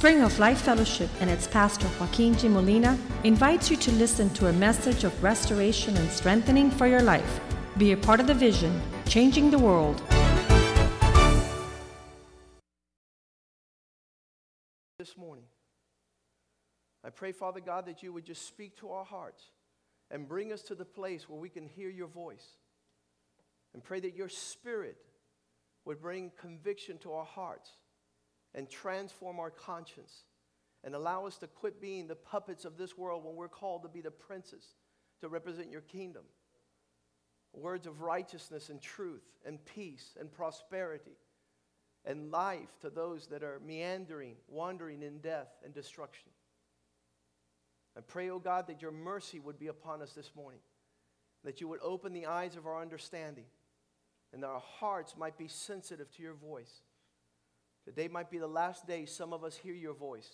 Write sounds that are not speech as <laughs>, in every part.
Spring of Life Fellowship and its pastor Joaquin G. Molina invites you to listen to a message of restoration and strengthening for your life. Be a part of the vision, changing the world. This morning, I pray, Father God, that you would just speak to our hearts and bring us to the place where we can hear your voice. And pray that your spirit would bring conviction to our hearts and transform our conscience and allow us to quit being the puppets of this world when we're called to be the princes to represent your kingdom. Words of righteousness and truth and peace and prosperity and life to those that are meandering, wandering in death and destruction. I pray, O oh God, that your mercy would be upon us this morning, that you would open the eyes of our understanding, and that our hearts might be sensitive to your voice. Today might be the last day some of us hear your voice.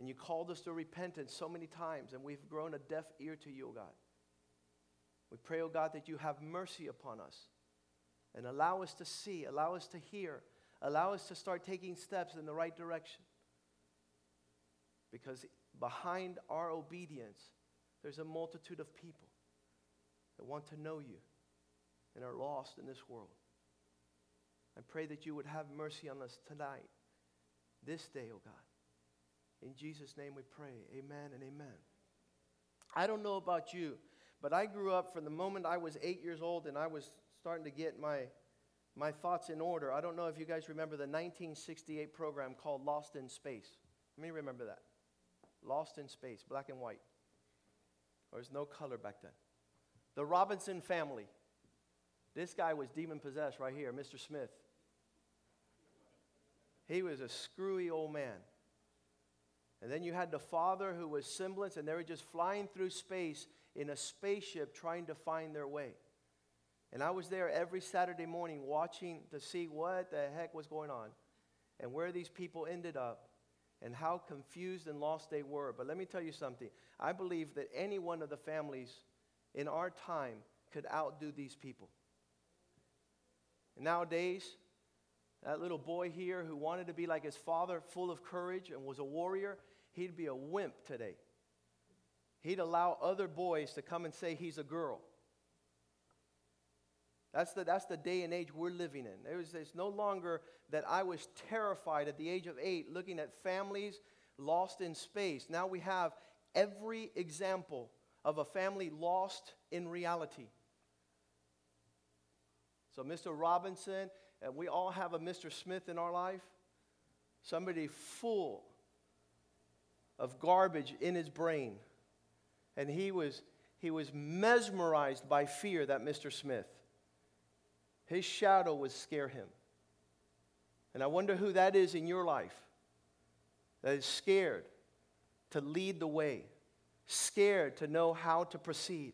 And you called us to repentance so many times, and we've grown a deaf ear to you, O God. We pray, O God, that you have mercy upon us and allow us to see, allow us to hear, allow us to start taking steps in the right direction. Because behind our obedience, there's a multitude of people that want to know you and are lost in this world. I pray that you would have mercy on us tonight, this day, oh God. In Jesus' name we pray. Amen and amen. I don't know about you, but I grew up from the moment I was eight years old and I was starting to get my, my thoughts in order. I don't know if you guys remember the 1968 program called Lost in Space. Let me remember that. Lost in Space, black and white. There was no color back then. The Robinson family. This guy was demon possessed right here, Mr. Smith. He was a screwy old man. And then you had the father who was semblance, and they were just flying through space in a spaceship trying to find their way. And I was there every Saturday morning watching to see what the heck was going on and where these people ended up and how confused and lost they were. But let me tell you something. I believe that any one of the families in our time could outdo these people. And nowadays, that little boy here who wanted to be like his father, full of courage and was a warrior, he'd be a wimp today. He'd allow other boys to come and say he's a girl. That's the, that's the day and age we're living in. It's no longer that I was terrified at the age of eight looking at families lost in space. Now we have every example of a family lost in reality. So, Mr. Robinson, and we all have a Mr. Smith in our life, somebody full of garbage in his brain. And he was, he was mesmerized by fear, that Mr. Smith. His shadow would scare him. And I wonder who that is in your life that is scared to lead the way, scared to know how to proceed,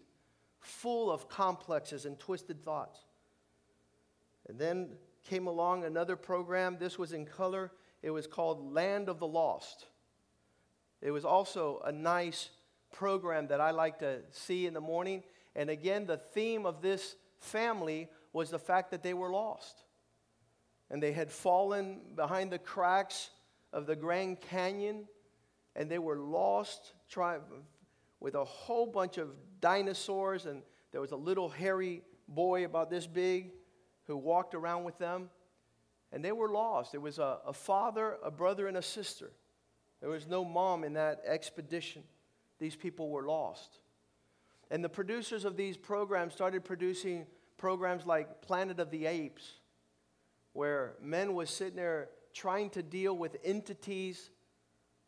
full of complexes and twisted thoughts. And then came along another program. This was in color. It was called Land of the Lost. It was also a nice program that I like to see in the morning. And again, the theme of this family was the fact that they were lost. And they had fallen behind the cracks of the Grand Canyon, and they were lost try, with a whole bunch of dinosaurs. And there was a little hairy boy about this big who walked around with them. And they were lost. There was a, a father, a brother, and a sister. There was no mom in that expedition. These people were lost. And the producers of these programs started producing programs like Planet of the Apes, where men was sitting there trying to deal with entities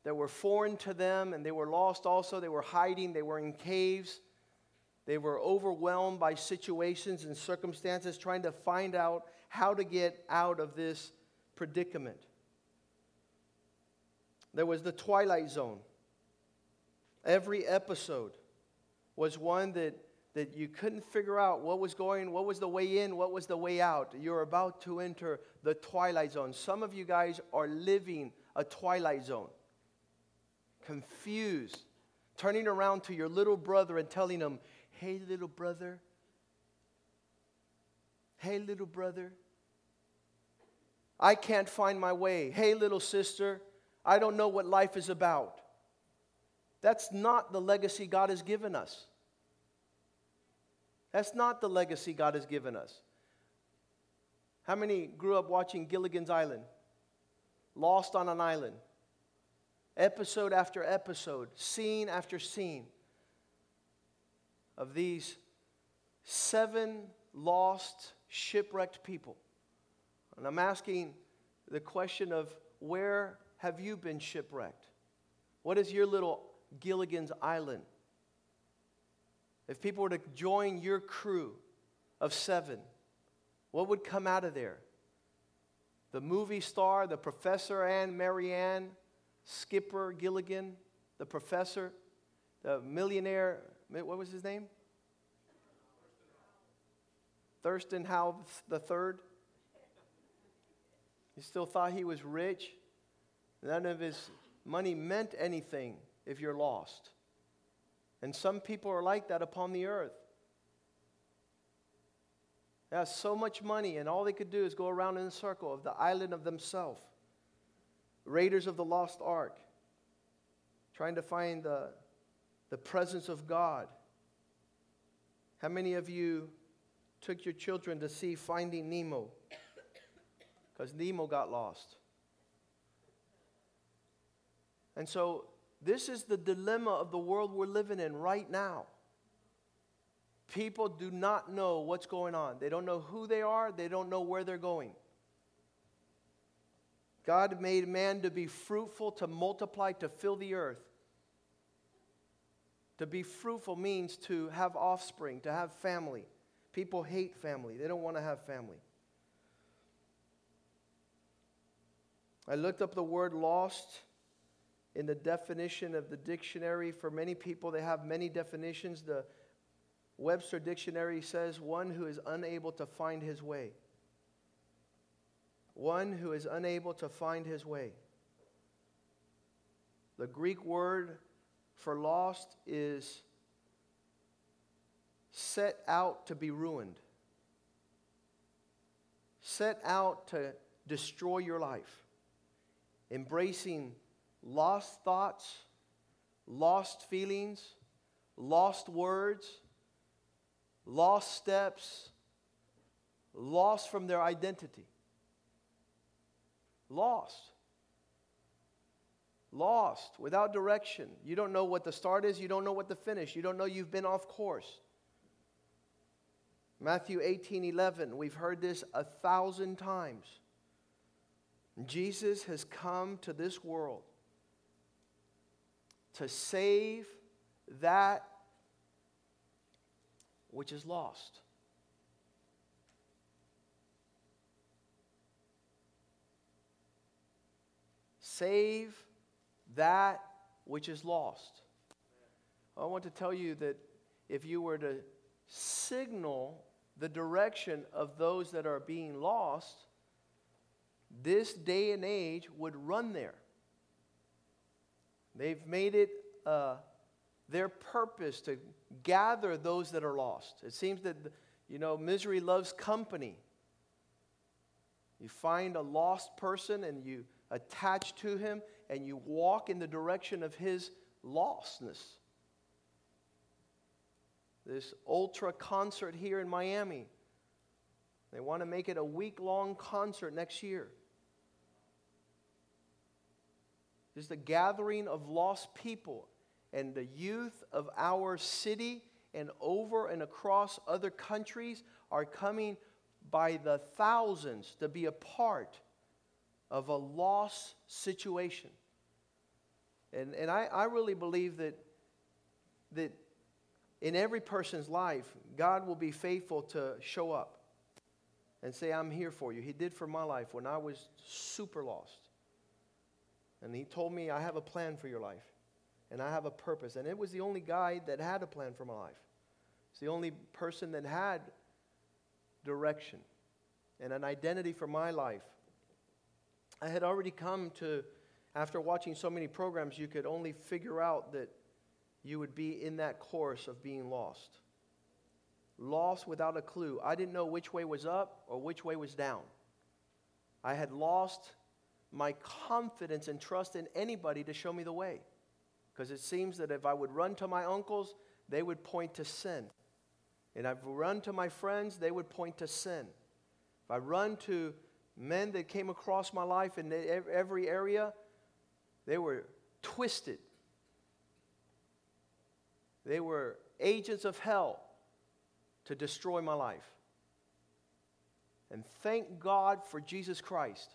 that were foreign to them and they were lost also. They were hiding, they were in caves, they were overwhelmed by situations and circumstances, trying to find out how to get out of this predicament. There was the Twilight Zone. Every episode was one that that you couldn't figure out what was going, what was the way in, what was the way out. You're about to enter the twilight zone. Some of you guys are living a twilight zone, confused, turning around to your little brother and telling him, Hey, little brother, hey, little brother, I can't find my way. Hey, little sister, I don't know what life is about. That's not the legacy God has given us. That's not the legacy God has given us. How many grew up watching Gilligan's Island? Lost on an Island. Episode after episode, scene after scene of these seven lost, shipwrecked people. And I'm asking the question of where have you been shipwrecked? What is your little Gilligan's Island? If people were to join your crew of seven, what would come out of there? The movie star, the professor Anne Mary Ann, Skipper Gilligan, the professor, the millionaire, what was his name? Thurston Howell the third. He still thought he was rich. None of his money meant anything if you're lost. And some people are like that upon the earth. They have so much money, and all they could do is go around in a circle of the island of themselves. Raiders of the lost ark, trying to find the, the presence of God. How many of you took your children to see Finding Nemo? Because Nemo got lost. And so, this is the dilemma of the world we're living in right now. People do not know what's going on. They don't know who they are, they don't know where they're going. God made man to be fruitful, to multiply, to fill the earth. To be fruitful means to have offspring, to have family. People hate family, they don't want to have family. I looked up the word lost in the definition of the dictionary. For many people, they have many definitions. The Webster Dictionary says one who is unable to find his way. One who is unable to find his way. The Greek word for lost is set out to be ruined, set out to destroy your life, embracing lost thoughts, lost feelings, lost words, lost steps, lost from their identity. Lost. Lost, without direction. You don't know what the start is, you don't know what the finish, you don't know you've been off course. Matthew 18 11, we've heard this a thousand times. Jesus has come to this world to save that which is lost. Save that which is lost. I want to tell you that if you were to signal the direction of those that are being lost, this day and age would run there. They've made it uh, their purpose to gather those that are lost. It seems that, you know, misery loves company. You find a lost person and you attach to him and you walk in the direction of his lostness. This ultra concert here in Miami, they want to make it a week long concert next year. This is the gathering of lost people and the youth of our city and over and across other countries are coming by the thousands to be a part of a lost situation. And, and I, I really believe that, that in every person's life, God will be faithful to show up and say, I'm here for you. He did for my life when I was super lost. And he told me, I have a plan for your life, and I have a purpose. And it was the only guy that had a plan for my life. It's the only person that had direction and an identity for my life. I had already come to, after watching so many programs, you could only figure out that you would be in that course of being lost. Lost without a clue. I didn't know which way was up or which way was down. I had lost my confidence and trust in anybody to show me the way. Because it seems that if I would run to my uncles, they would point to sin. And I've run to my friends, they would point to sin. If I run to men that came across my life in every area, they were twisted. They were agents of hell to destroy my life. And thank God for Jesus Christ.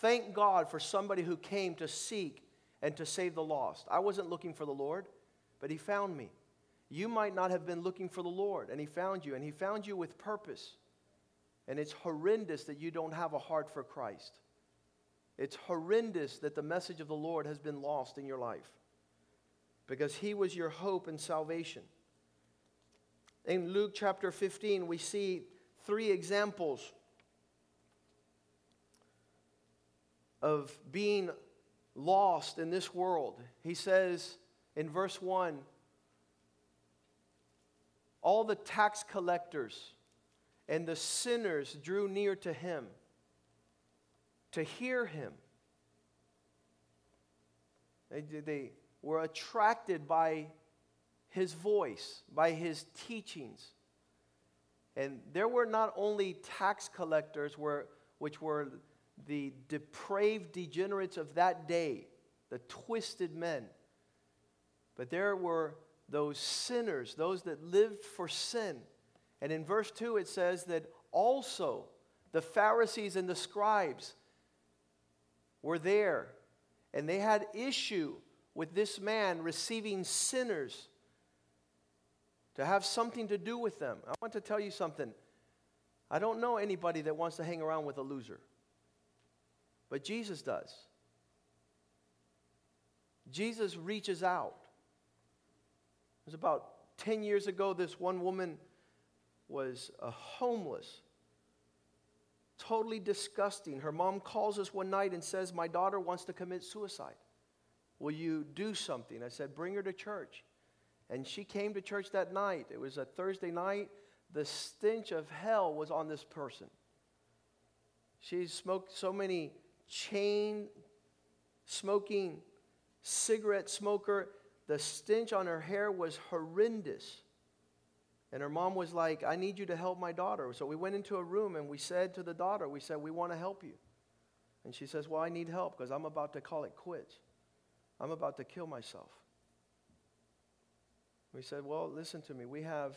Thank God for somebody who came to seek and to save the lost. I wasn't looking for the Lord, but He found me. You might not have been looking for the Lord, and He found you, and He found you with purpose. And it's horrendous that you don't have a heart for Christ. It's horrendous that the message of the Lord has been lost in your life because He was your hope and salvation. In Luke chapter 15, we see three examples of being lost in this world. He says in verse 1 all the tax collectors and the sinners drew near to him to hear him. They, they were attracted by his voice, by his teachings. And there were not only tax collectors, were, which were the depraved degenerates of that day, the twisted men, but there were those sinners, those that lived for sin. And in verse 2, it says that also the Pharisees and the scribes were there, and they had issue with this man receiving sinners to have something to do with them. I want to tell you something. I don't know anybody that wants to hang around with a loser, but Jesus does. Jesus reaches out. It was about 10 years ago, this one woman was a homeless, totally disgusting. Her mom calls us one night and says, My daughter wants to commit suicide. Will you do something? I said, Bring her to church. And she came to church that night. It was a Thursday night. The stench of hell was on this person. She smoked so many chain smoking cigarette smoker. The stench on her hair was horrendous. And her mom was like, I need you to help my daughter. So we went into a room and we said to the daughter, We said, We want to help you. And she says, Well, I need help because I'm about to call it quits. I'm about to kill myself. We said, Well, listen to me. We have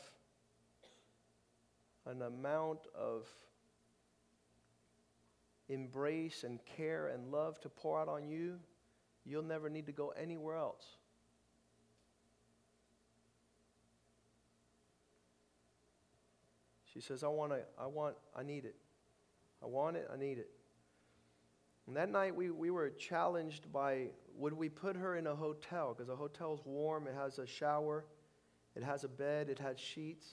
an amount of embrace and care and love to pour out on you, you'll never need to go anywhere else. She says, I want to, I want, I need it. I want it, I need it. And that night we, we were challenged by would we put her in a hotel? Because a hotel's warm, it has a shower, it has a bed, it has sheets.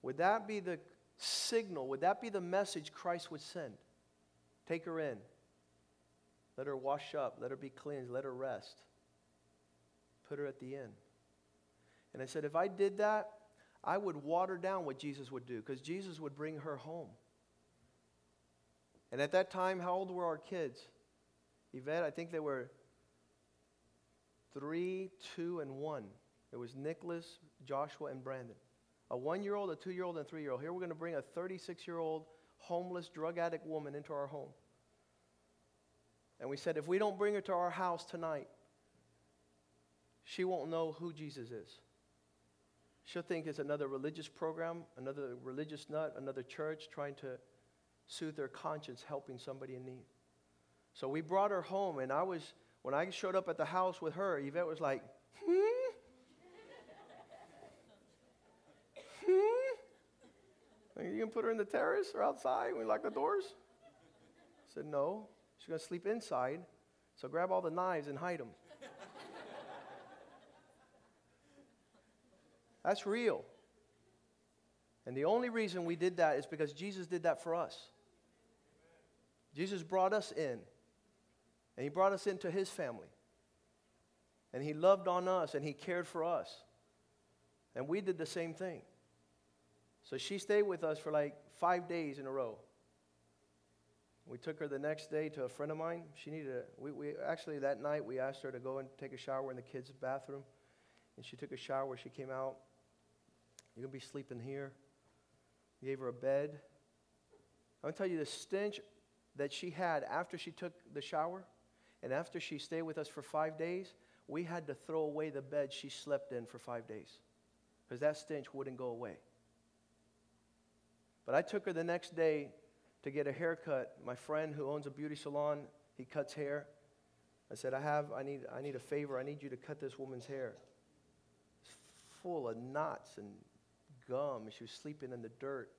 Would that be the signal? Would that be the message Christ would send? Take her in. Let her wash up. Let her be cleansed. Let her rest. Put her at the inn. And I said, if I did that, I would water down what Jesus would do because Jesus would bring her home. And at that time, how old were our kids? Yvette, I think they were three, two, and one. It was Nicholas, Joshua, and Brandon. A one year old, a two year old, and a three year old. Here we're going to bring a 36 year old homeless, drug addict woman into our home. And we said, if we don't bring her to our house tonight, she won't know who Jesus is. She'll think it's another religious program, another religious nut, another church trying to soothe their conscience, helping somebody in need. So we brought her home, and I was when I showed up at the house with her, Yvette was like, hmm? hmm? You can put her in the terrace or outside we lock the doors? I said, no. She's going to sleep inside. So grab all the knives and hide them. That's real. And the only reason we did that is because Jesus did that for us. Jesus brought us in. And He brought us into His family. And He loved on us and He cared for us. And we did the same thing. So she stayed with us for like five days in a row. We took her the next day to a friend of mine. She needed a, we, we actually that night we asked her to go and take a shower in the kids' bathroom. And she took a shower. She came out. You're going to be sleeping here. We gave her a bed. I'm going to tell you the stench that she had after she took the shower and after she stayed with us for five days, we had to throw away the bed she slept in for five days because that stench wouldn't go away. But I took her the next day to get a haircut. My friend who owns a beauty salon, he cuts hair. I said, I have, I need, I need a favor. I need you to cut this woman's hair. It's full of knots and gum. She was sleeping in the dirt.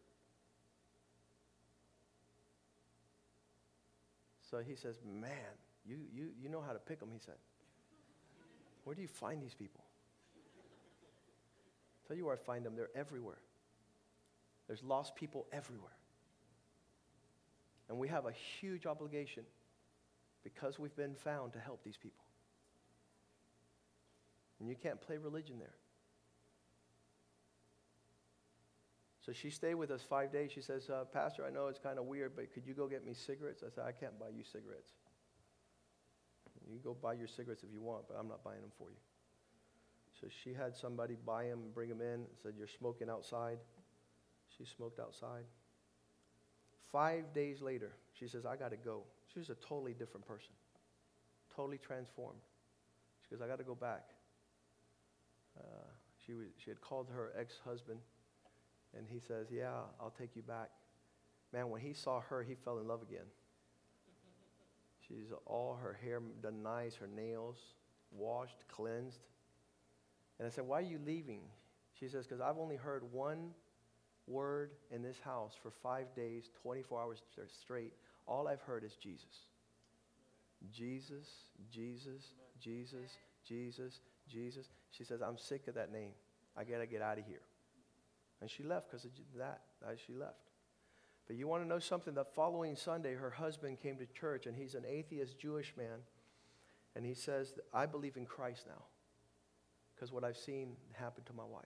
So he says, Man, you, you, you know how to pick them, he said. Where do you find these people? I'll tell you where I find them. They're everywhere. There's lost people everywhere. And we have a huge obligation because we've been found to help these people. And you can't play religion there. So she stayed with us five days. She says, uh, Pastor, I know it's kind of weird, but could you go get me cigarettes? I said, I can't buy you cigarettes. You go buy your cigarettes if you want, but I'm not buying them for you. So she had somebody buy them, and bring them in, said, You're smoking outside. She smoked outside. Five days later, she says, I got to go. She was a totally different person, totally transformed. She goes, I got to go back. Uh, she, was, she had called her ex husband, and he says, Yeah, I'll take you back. Man, when he saw her, he fell in love again. She's all her hair done nice, her nails washed, cleansed. And I said, Why are you leaving? She says, Because I've only heard one word in this house for five days, 24 hours straight. All I've heard is Jesus. Jesus, Jesus, Jesus, Jesus, Jesus. She says, I'm sick of that name. I got to get out of here. And she left because of that. She left. But you want to know something? The following Sunday, her husband came to church, and he's an atheist Jewish man. And he says, I believe in Christ now because what I've seen happen to my wife.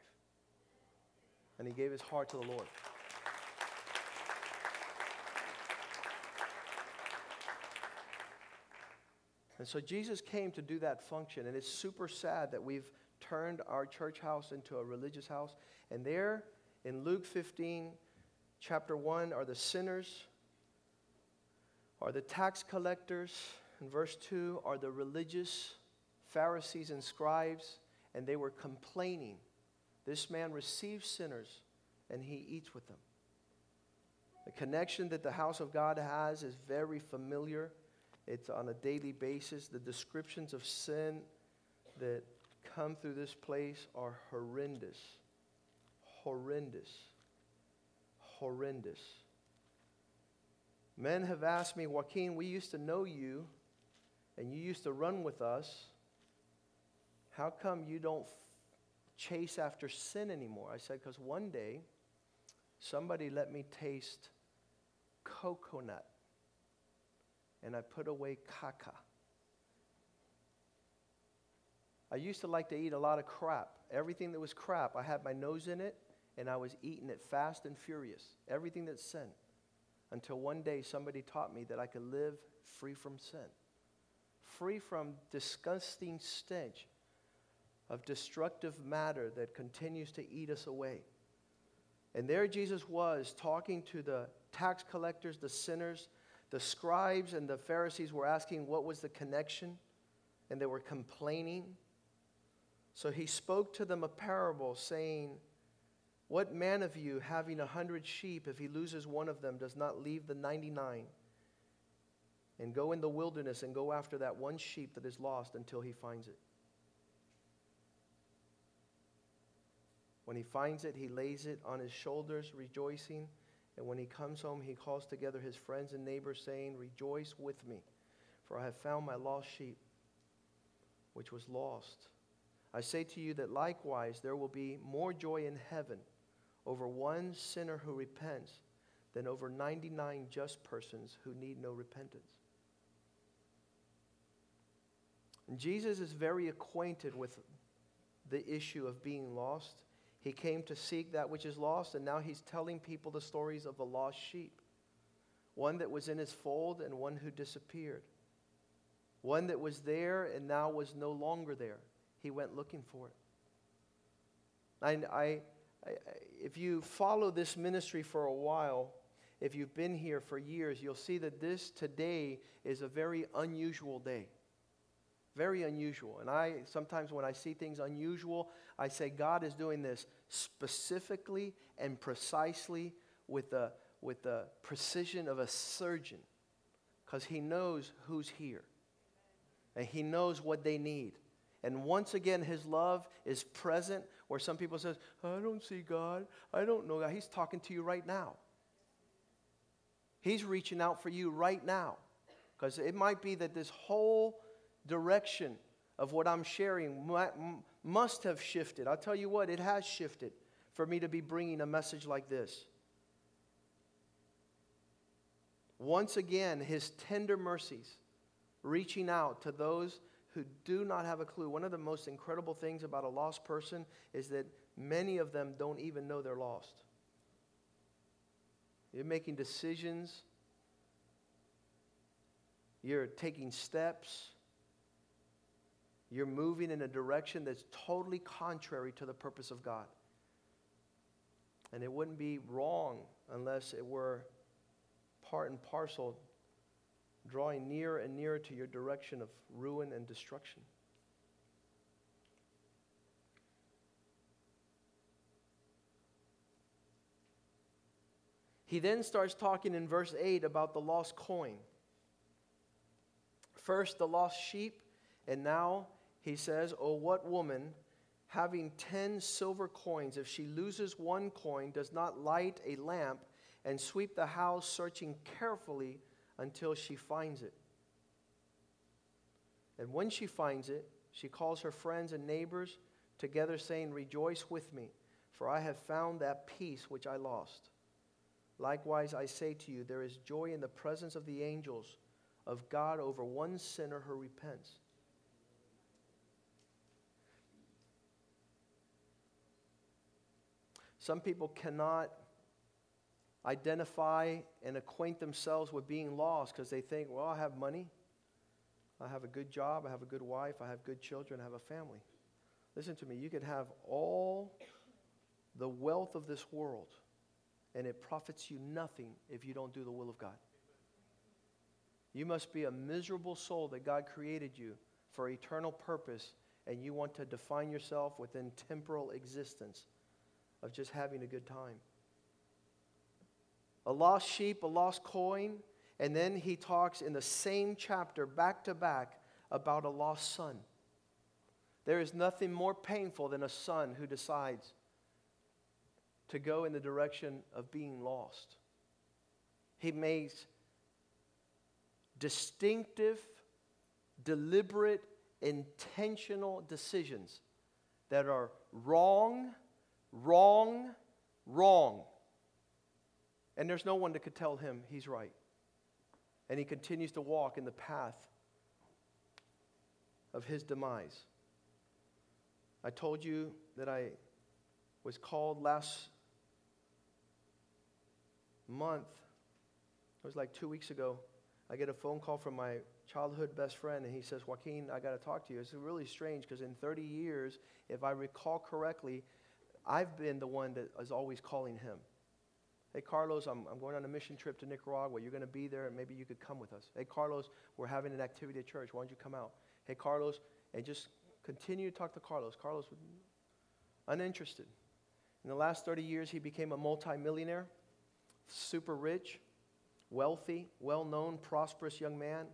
And he gave his heart to the Lord. And so Jesus came to do that function. And it's super sad that we've turned our church house into a religious house. And there in Luke 15, chapter 1 are the sinners, are the tax collectors, and verse 2 are the religious Pharisees and scribes, and they were complaining. This man receives sinners and he eats with them. The connection that the house of God has is very familiar. It's on a daily basis. The descriptions of sin that come through this place are horrendous. Horrendous horrendous. Men have asked me, Joaquin, we used to know you and you used to run with us. How come you don't f- chase after sin anymore? I said, because one day somebody let me taste coconut and I put away caca. I used to like to eat a lot of crap. Everything that was crap, I had my nose in it and I was eating it fast and furious, everything that's sin. Until one day somebody taught me that I could live free from sin, free from disgusting stench of destructive matter that continues to eat us away. And there Jesus was talking to the tax collectors, the sinners, the scribes, and the Pharisees were asking what was the connection, and they were complaining. So he spoke to them a parable saying, what man of you, having a hundred sheep, if he loses one of them, does not leave the 99 and go in the wilderness and go after that one sheep that is lost until he finds it? When he finds it, he lays it on his shoulders, rejoicing. And when he comes home, he calls together his friends and neighbors, saying, Rejoice with me, for I have found my lost sheep, which was lost. I say to you that likewise there will be more joy in heaven over one sinner who repents than over 99 just persons who need no repentance. And Jesus is very acquainted with the issue of being lost. He came to seek that which is lost, and now he's telling people the stories of the lost sheep. one that was in his fold and one who disappeared, one that was there and now was no longer there. He went looking for it. I, I, I, if you follow this ministry for a while, if you've been here for years, you'll see that this today is a very unusual day. Very unusual. And I sometimes, when I see things unusual, I say God is doing this specifically and precisely with the, with the precision of a surgeon because he knows who's here and he knows what they need. And once again, his love is present where some people says, I don't see God. I don't know God. He's talking to you right now. He's reaching out for you right now. Because it might be that this whole direction of what I'm sharing must have shifted. I'll tell you what, it has shifted for me to be bringing a message like this. Once again, his tender mercies reaching out to those who do not have a clue. One of the most incredible things about a lost person is that many of them don't even know they're lost. You're making decisions, you're taking steps, you're moving in a direction that's totally contrary to the purpose of God. And it wouldn't be wrong unless it were part and parcel, drawing nearer and nearer to your direction of ruin and destruction. He then starts talking in verse 8 about the lost coin. First, the lost sheep, and now he says, Oh, what woman, having 10 silver coins, if she loses one coin, does not light a lamp and sweep the house, searching carefully until she finds it? And when she finds it, she calls her friends and neighbors together, saying, Rejoice with me, for I have found that piece which I lost. Likewise, I say to you, there is joy in the presence of the angels of God over one sinner who repents. Some people cannot identify and acquaint themselves with being lost because they think, well, I have money, I have a good job, I have a good wife, I have good children, I have a family. Listen to me, you can have all the wealth of this world and it profits you nothing if you don't do the will of God. You must be a miserable soul that God created you for eternal purpose, and you want to define yourself within temporal existence of just having a good time. A lost sheep, a lost coin, and then he talks in the same chapter, back to back, about a lost son. There is nothing more painful than a son who decides to go in the direction of being lost. He makes distinctive, deliberate, intentional decisions that are wrong, wrong, wrong. And there's no one that could tell him he's right. And he continues to walk in the path of his demise. I told you that I was called last month, it was like two weeks ago, I get a phone call from my childhood best friend, and he says, Joaquin, I got to talk to you. It's really strange because in 30 years, if I recall correctly, I've been the one that is always calling him. Hey, Carlos, I'm, I'm going on a mission trip to Nicaragua. You're going to be there, and maybe you could come with us. Hey, Carlos, we're having an activity at church. Why don't you come out? Hey, Carlos, and just continue to talk to Carlos. Carlos, uninterested. In the last 30 years, he became a multimillionaire super rich, wealthy, well known, prosperous young man.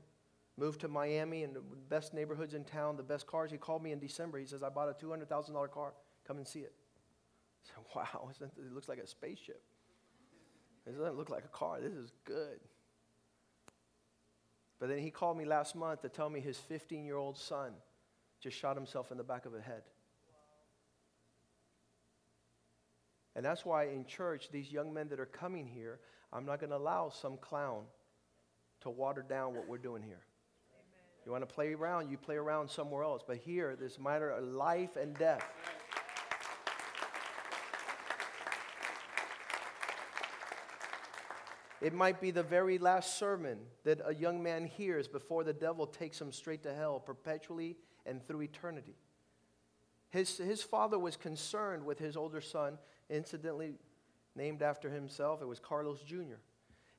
Moved to Miami in the best neighborhoods in town, the best cars. He called me in December. He says, I bought a $200,000 car. Come and see it. <laughs> I said, Wow, <laughs> it looks like a spaceship. It doesn't look like a car. This is good. But then he called me last month to tell me his 15 year old son just shot himself in the back of the head. And that's why in church, these young men that are coming here, I'm not going to allow some clown to water down what we're doing here. You want to play around, you play around somewhere else. But here, this matter of life and death. It might be the very last sermon that a young man hears before the devil takes him straight to hell perpetually and through eternity. His, his father was concerned with his older son, incidentally named after himself. It was Carlos Jr.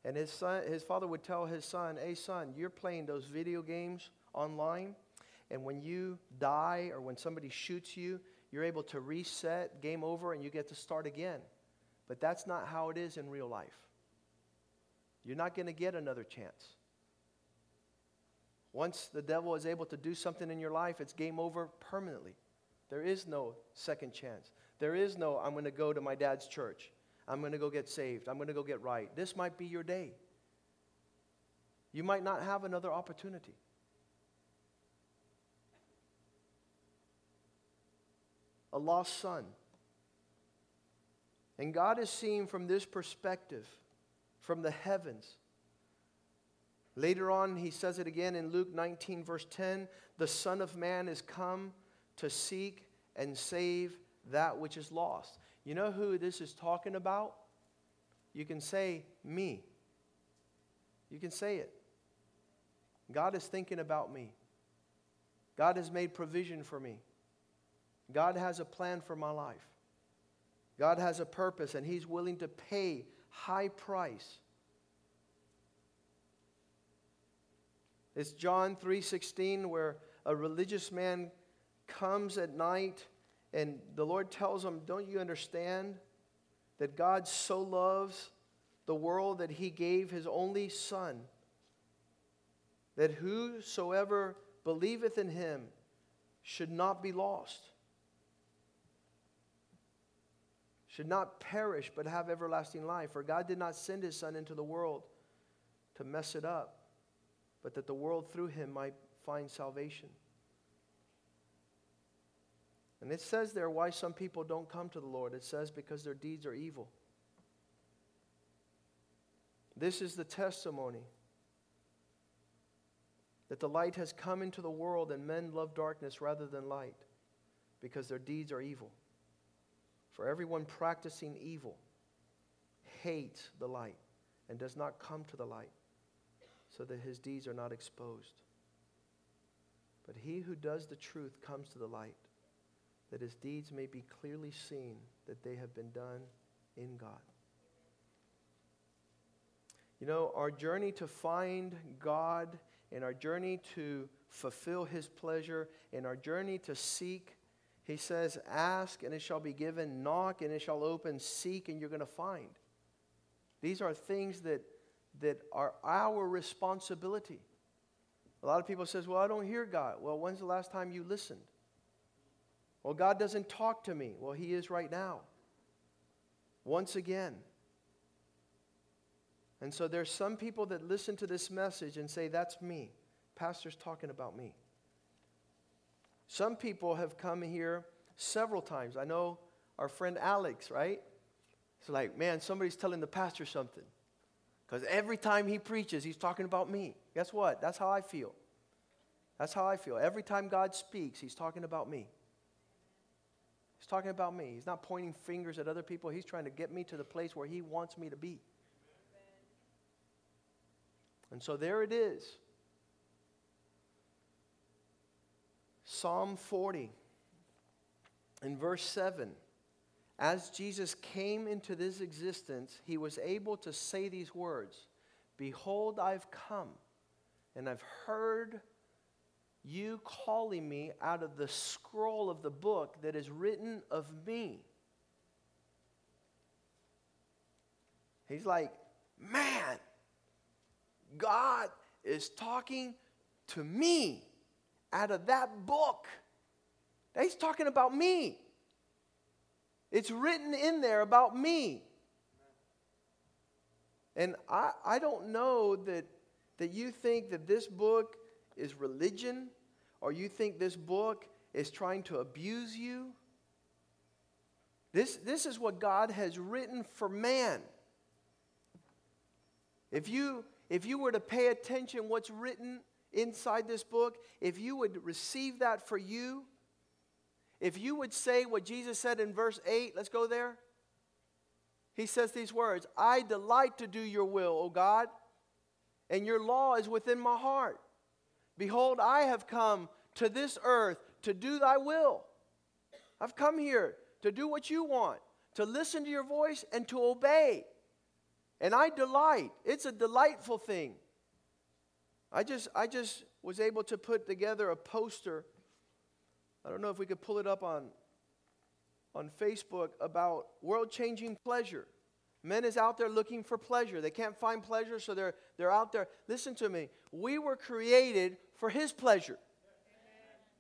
And his, son, his father would tell his son, Hey, son, you're playing those video games online, and when you die or when somebody shoots you, you're able to reset, game over, and you get to start again. But that's not how it is in real life. You're not going to get another chance. Once the devil is able to do something in your life, it's game over permanently. There is no second chance. There is no, I'm going to go to my dad's church. I'm going to go get saved. I'm going to go get right. This might be your day. You might not have another opportunity. A lost son. And God is seen from this perspective from the heavens. Later on, he says it again in Luke 19, verse 10 the Son of Man is come to seek and save that which is lost. You know who this is talking about? You can say, me. You can say it. God is thinking about me. God has made provision for me. God has a plan for my life. God has a purpose, and He's willing to pay high price. It's John 3:16 where a religious man comes at night and the Lord tells him, "Don't you understand that God so loves the world that he gave his only son that whosoever believeth in him should not be lost, should not perish, but have everlasting life. For God did not send his Son into the world to mess it up, but that the world through him might find salvation. And it says there why some people don't come to the Lord. It says because their deeds are evil. This is the testimony that the light has come into the world and men love darkness rather than light because their deeds are evil. For everyone practicing evil hates the light and does not come to the light, so that his deeds are not exposed. But he who does the truth comes to the light, that his deeds may be clearly seen that they have been done in God. You know, our journey to find God and our journey to fulfill his pleasure and our journey to seek he says, Ask and it shall be given, knock and it shall open, seek and you're going to find. These are things that, that are our responsibility. A lot of people says, "Well, I don't hear God." Well, when's the last time you listened? Well, God doesn't talk to me. Well, he is right now. Once again. And so there's some people that listen to this message and say, "That's me. Pastor's talking about me." Some people have come here several times. I know our friend Alex, right? It's like, man, somebody's telling the pastor something. Because every time he preaches, he's talking about me. Guess what? That's how I feel. That's how I feel. Every time God speaks, he's talking about me. He's talking about me. He's not pointing fingers at other people. He's trying to get me to the place where he wants me to be. And so there it is. Psalm 40, in verse 7, as Jesus came into this existence, he was able to say these words Behold, I've come, and I've heard you calling me out of the scroll of the book that is written of me. He's like, man, God is talking to me out of that book. He's talking about me. It's written in there about me. And I, I don't know that, that you think that this book is religion or you think this book is trying to abuse you. This, this is what God has written for man. If you, if you were to pay attention what's written inside this book, if you would receive that for you, if you would say what Jesus said in verse 8, let's go there. he says these words I delight to do your will, O God, and your law is within my heart. Behold, I have come to this earth to do thy will. I've come here to do what you want, to listen to your voice and to obey. And I delight. It's a delightful thing. I just, I just was able to put together a poster. I don't know if we could pull it up on, on Facebook about world changing pleasure. Men is out there looking for pleasure. They can't find pleasure, so they're, they're out there. Listen to me. We were created for His pleasure.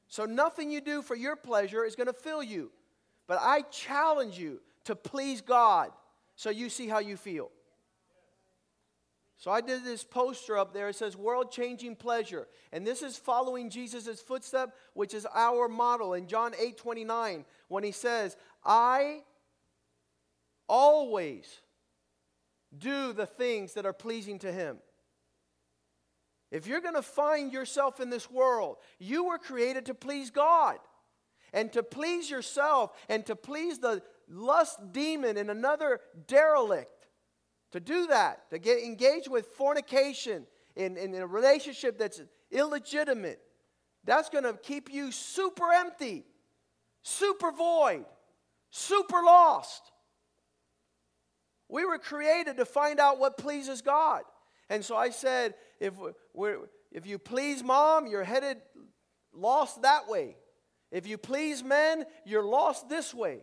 So nothing you do for your pleasure is going to fill you. But I challenge you to please God so you see how you feel. So I did this poster up there. It says world changing pleasure. And this is following Jesus' footstep, which is our model in John 8 29, when he says, I always do the things that are pleasing to him. If you're going to find yourself in this world, you were created to please God. And to please yourself and to please the lust demon and another derelict to do that, to get engaged with fornication in, in a relationship that's illegitimate, that's going to keep you super empty, super void, super lost. We were created to find out what pleases God. And so I said, if, we're, if you please mom, you're headed lost that way. If you please men, you're lost this way.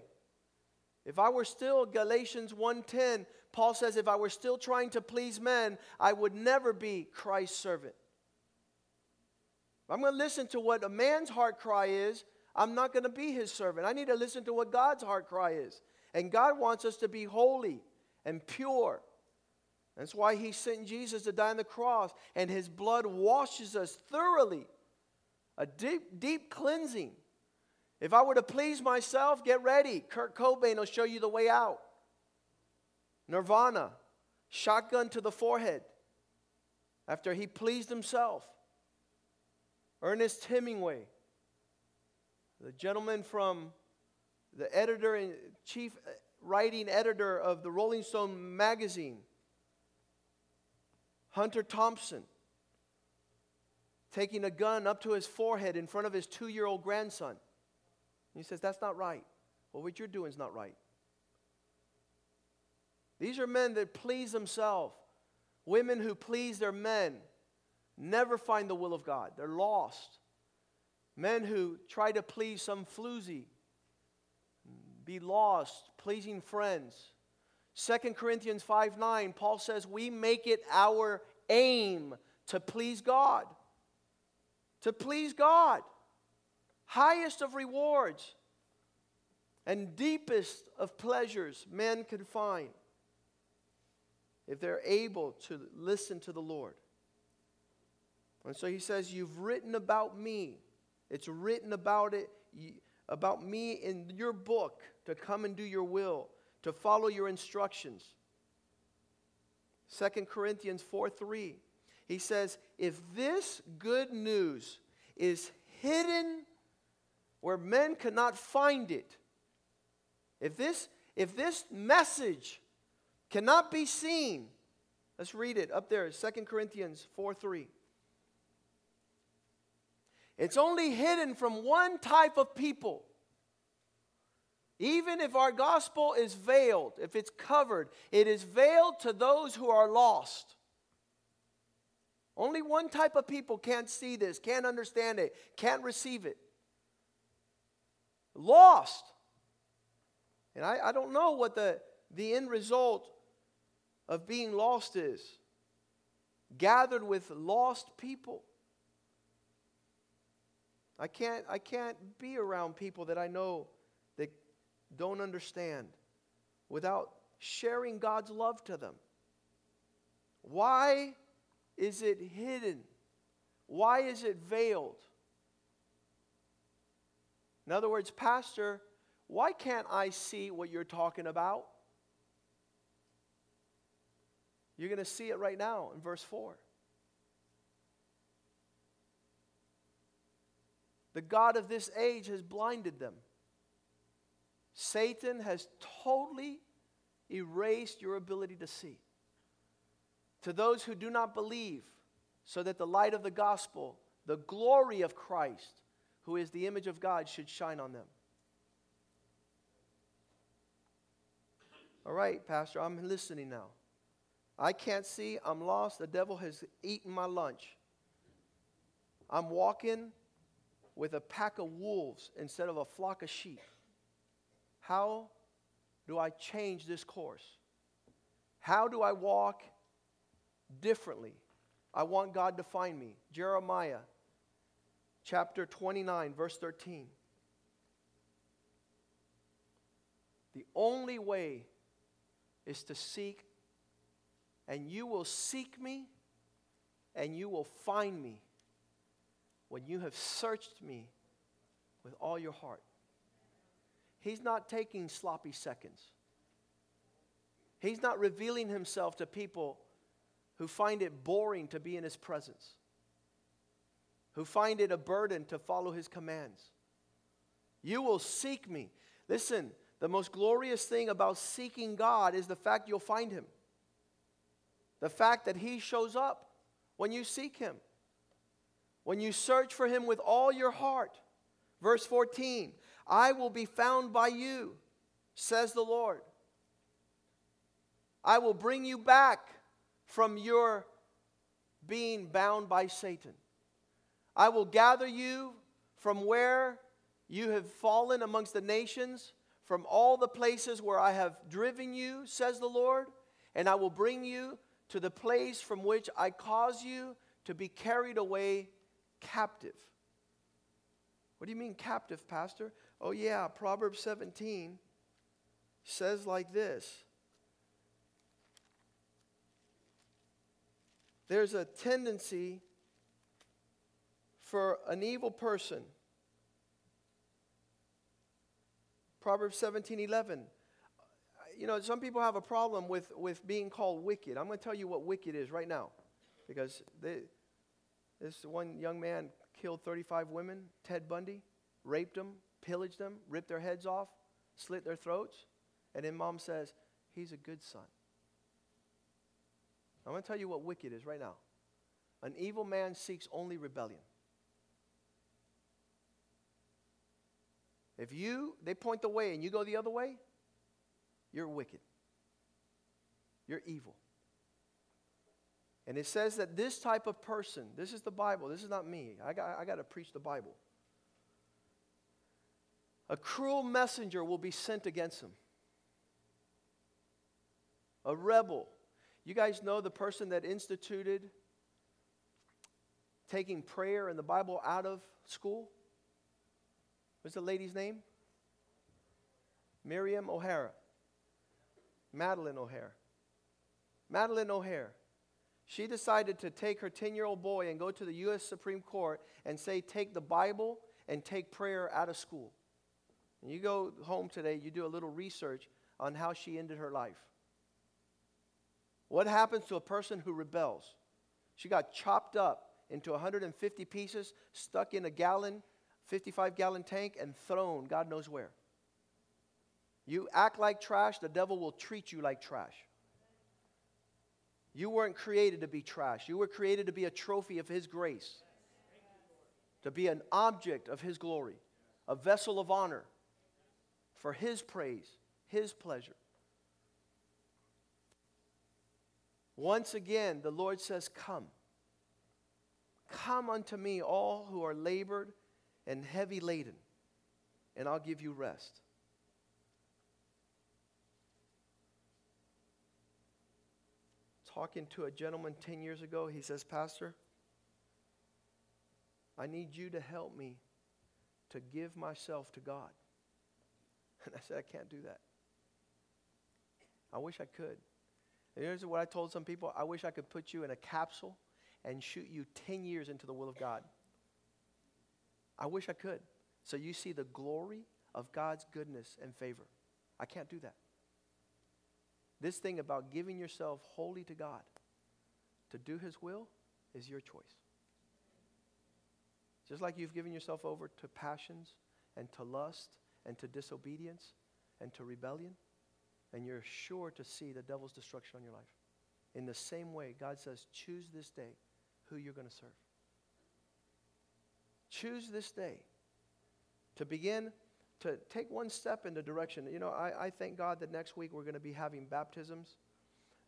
If I were still Galatians 1:10, Paul says, if I were still trying to please men, I would never be Christ's servant. I'm going to listen to what a man's heart cry is, I'm not going to be his servant. I need to listen to what God's heart cry is. And God wants us to be holy and pure. That's why he sent Jesus to die on the cross, and his blood washes us thoroughly. A deep, deep cleansing. If I were to please myself, get ready. Kurt Cobain will show you the way out. Nirvana, shotgun to the forehead after he pleased himself. Ernest Hemingway, the gentleman from the editor and chief uh, writing editor of the Rolling Stone magazine, Hunter Thompson, taking a gun up to his forehead in front of his two year old grandson. he says, That's not right. Well, what you're doing is not right. These are men that please themselves. Women who please their men never find the will of God, they're lost. Men who try to please some floozy, be lost, pleasing friends. 2 Corinthians 5 9, Paul says, We make it our aim to please God. To please God. Highest of rewards and deepest of pleasures men can find if they're able to listen to the Lord. And so he says, You've written about me. It's written about it, about me in your book to come and do your will, to follow your instructions. 2 Corinthians 4 3. He says, If this good news is hidden where men cannot find it, if this, if this message cannot be seen. Let's read it up there, 2 Corinthians 4 3. It's only hidden from one type of people. Even if our gospel is veiled, if it's covered, it is veiled to those who are lost. Only one type of people can't see this, can't understand it, can't receive it. Lost. And I, I don't know what the, the end result of being lost is gathered with lost people. I can't, I can't be around people that I know that don't understand without sharing God's love to them. Why is it hidden? Why is it veiled? In other words, Pastor, why can't I see what you're talking about? You're going to see it right now in verse 4. The God of this age has blinded them. Satan has totally erased your ability to see. To those who do not believe, so that the light of the gospel, the glory of Christ, who is the image of God, should shine on them. All right, Pastor, I'm listening now. I can't see. I'm lost. The devil has eaten my lunch. I'm walking with a pack of wolves instead of a flock of sheep. How do I change this course? How do I walk differently? I want God to find me. Jeremiah chapter 29, verse 13. The only way is to seek, and you will seek me, and you will find me when you have searched me with all your heart. He's not taking sloppy seconds. He's not revealing himself to people who find it boring to be in his presence, who find it a burden to follow his commands. You will seek me. Listen, the most glorious thing about seeking God is the fact you'll find him. The fact that he shows up when you seek him. When you search for him with all your heart. Verse 14 I will be found by you, says the Lord. I will bring you back from your being bound by Satan. I will gather you from where you have fallen amongst the nations, from all the places where I have driven you, says the Lord, and I will bring you to the place from which I cause you to be carried away captive. What do you mean captive, Pastor? Oh, yeah, Proverbs 17 says like this There's a tendency for an evil person. Proverbs 17 11. You know, some people have a problem with, with being called wicked. I'm going to tell you what wicked is right now. Because they, this one young man killed 35 women, Ted Bundy, raped them, pillaged them, ripped their heads off, slit their throats. And then mom says, He's a good son. I'm going to tell you what wicked is right now. An evil man seeks only rebellion. If you, they point the way and you go the other way, you're wicked. You're evil. And it says that this type of person, this is the Bible, this is not me. I got, I got to preach the Bible. A cruel messenger will be sent against him. A rebel. You guys know the person that instituted taking prayer and the Bible out of school? What's the lady's name? Miriam O'Hara. Madalyn O'Hair. Madeline O'Hair. She decided to take her 10 year old boy and go to the U.S. Supreme Court and say, take the Bible and take prayer out of school. And you go home today, you do a little research on how she ended her life. What happens to a person who rebels? She got chopped up into 150 pieces, stuck in a gallon, 55 gallon tank, and thrown God knows where. You act like trash, the devil will treat you like trash. You weren't created to be trash. You were created to be a trophy of His grace, to be an object of His glory, a vessel of honor for His praise, His pleasure. Once again, the Lord says, Come. Come unto me, all who are labored and heavy laden, and I'll give you rest. Talking to a gentleman 10 years ago. He says, Pastor, I need you to help me to give myself to God. <laughs> And I said, I can't do that. I wish I could. And here's what I told some people I wish I could put you in a capsule and shoot you 10 years into the will of God. I wish I could. So you see the glory of God's goodness and favor. I can't do that. This thing about giving yourself wholly to God to do His will is your choice. Just like you've given yourself over to passions and to lust and to disobedience and to rebellion, and you're sure to see the devil's destruction on your life. In the same way, God says, choose this day who you're going to serve. Choose this day to begin to take one step in the direction. You know, I, I thank God that next week we're going to be having baptisms.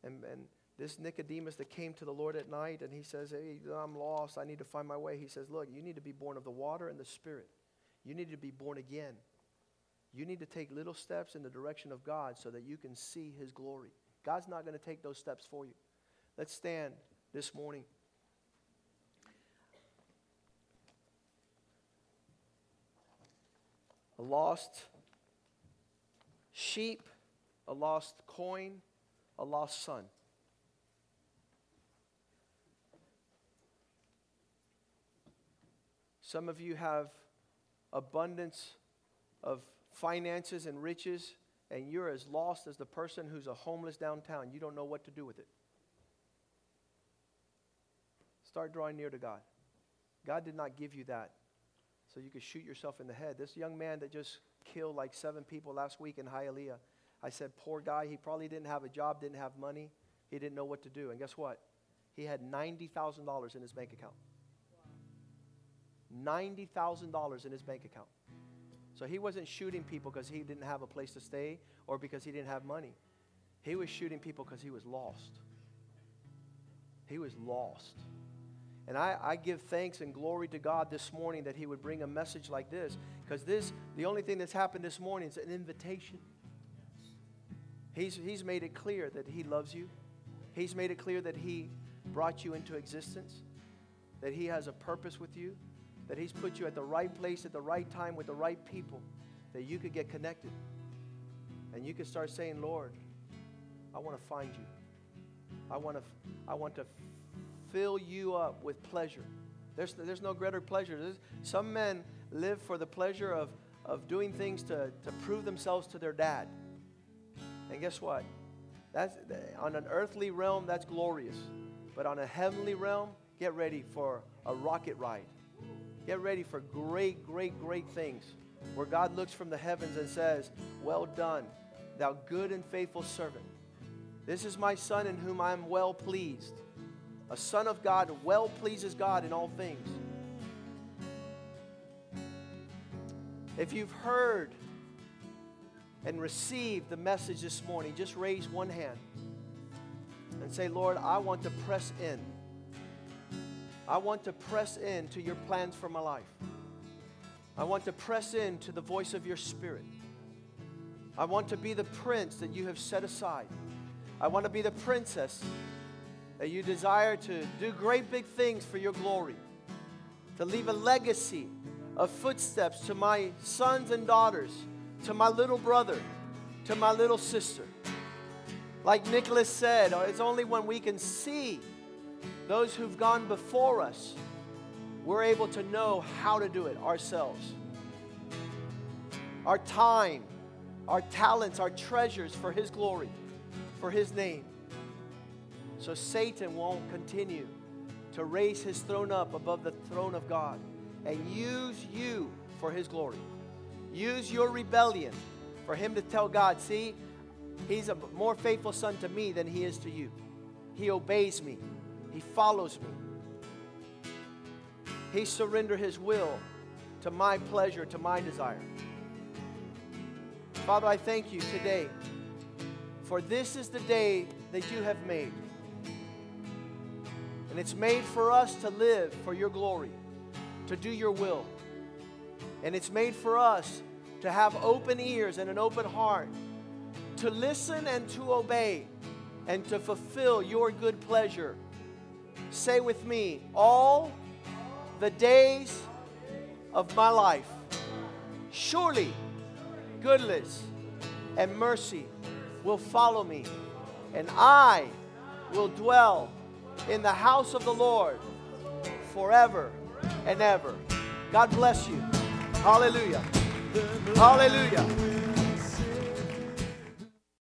And, and this Nicodemus that came to the Lord at night and he says, Hey, I'm lost. I need to find my way. He says, Look, you need to be born of the water and the Spirit. You need to be born again. You need to take little steps in the direction of God so that you can see His glory. God's not going to take those steps for you. Let's stand this morning. A lost sheep, a lost coin, a lost son. Some of you have abundance of finances and riches, and you're as lost as the person who's a homeless downtown. You don't know what to do with it. Start drawing near to God. God did not give you that so you could shoot yourself in the head. This young man that just killed like seven people last week in Hialeah, I said, poor guy, he probably didn't have a job, didn't have money, he didn't know what to do. And guess what? He had $90,000 in his bank account. $90,000 in his bank account. So he wasn't shooting people because he didn't have a place to stay or because he didn't have money. He was shooting people because he was lost. He was lost. And I, I, give thanks and glory to God this morning that He would bring a message like this. Because this, the only thing that's happened this morning is an invitation. He's, he's made it clear that He loves you. He's made it clear that He brought you into existence, that He has a purpose with you, that He's put you at the right place at the right time with the right people, that you could get connected. And you could start saying, Lord, I want to find you. I want to, I want to fill you up with pleasure. There's, there's no greater pleasure. There's, some men live for the pleasure of, of doing things to, to prove themselves to their dad. And guess what? That's, on an earthly realm, that's glorious. But on a heavenly realm, get ready for a rocket ride. Get ready for great, great, great things where God looks from the heavens and says, Well done, thou good and faithful servant. This is my son in whom I am well pleased. A son of God well pleases God in all things. If you've heard and received the message this morning, just raise one hand and say, Lord, I want to press in. I want to press in to your plans for my life. I want to press in to the voice of your spirit. I want to be the prince that you have set aside. I want to be the princess that you desire to do great big things for your glory, to leave a legacy of footsteps to my sons and daughters, to my little brother, to my little sister. Like Nicholas said, it's only when we can see those who've gone before us, we're able to know how to do it ourselves. Our time, our talents, our treasures for His glory, for His name. So Satan won't continue to raise his throne up above the throne of God and use you for his glory. Use your rebellion for him to tell God, see, he's a more faithful son to me than he is to you. He obeys me, he follows me. He surrendered his will to my pleasure, to my desire. Father, I thank you today, for this is the day that you have made. And it's made for us to live for your glory, to do your will. And it's made for us to have open ears and an open heart, to listen and to obey, and to fulfill your good pleasure. Say with me, all the days of my life, surely goodness and mercy will follow me, and I will dwell in the house of the Lord forever and ever. God bless you. Hallelujah. Hallelujah.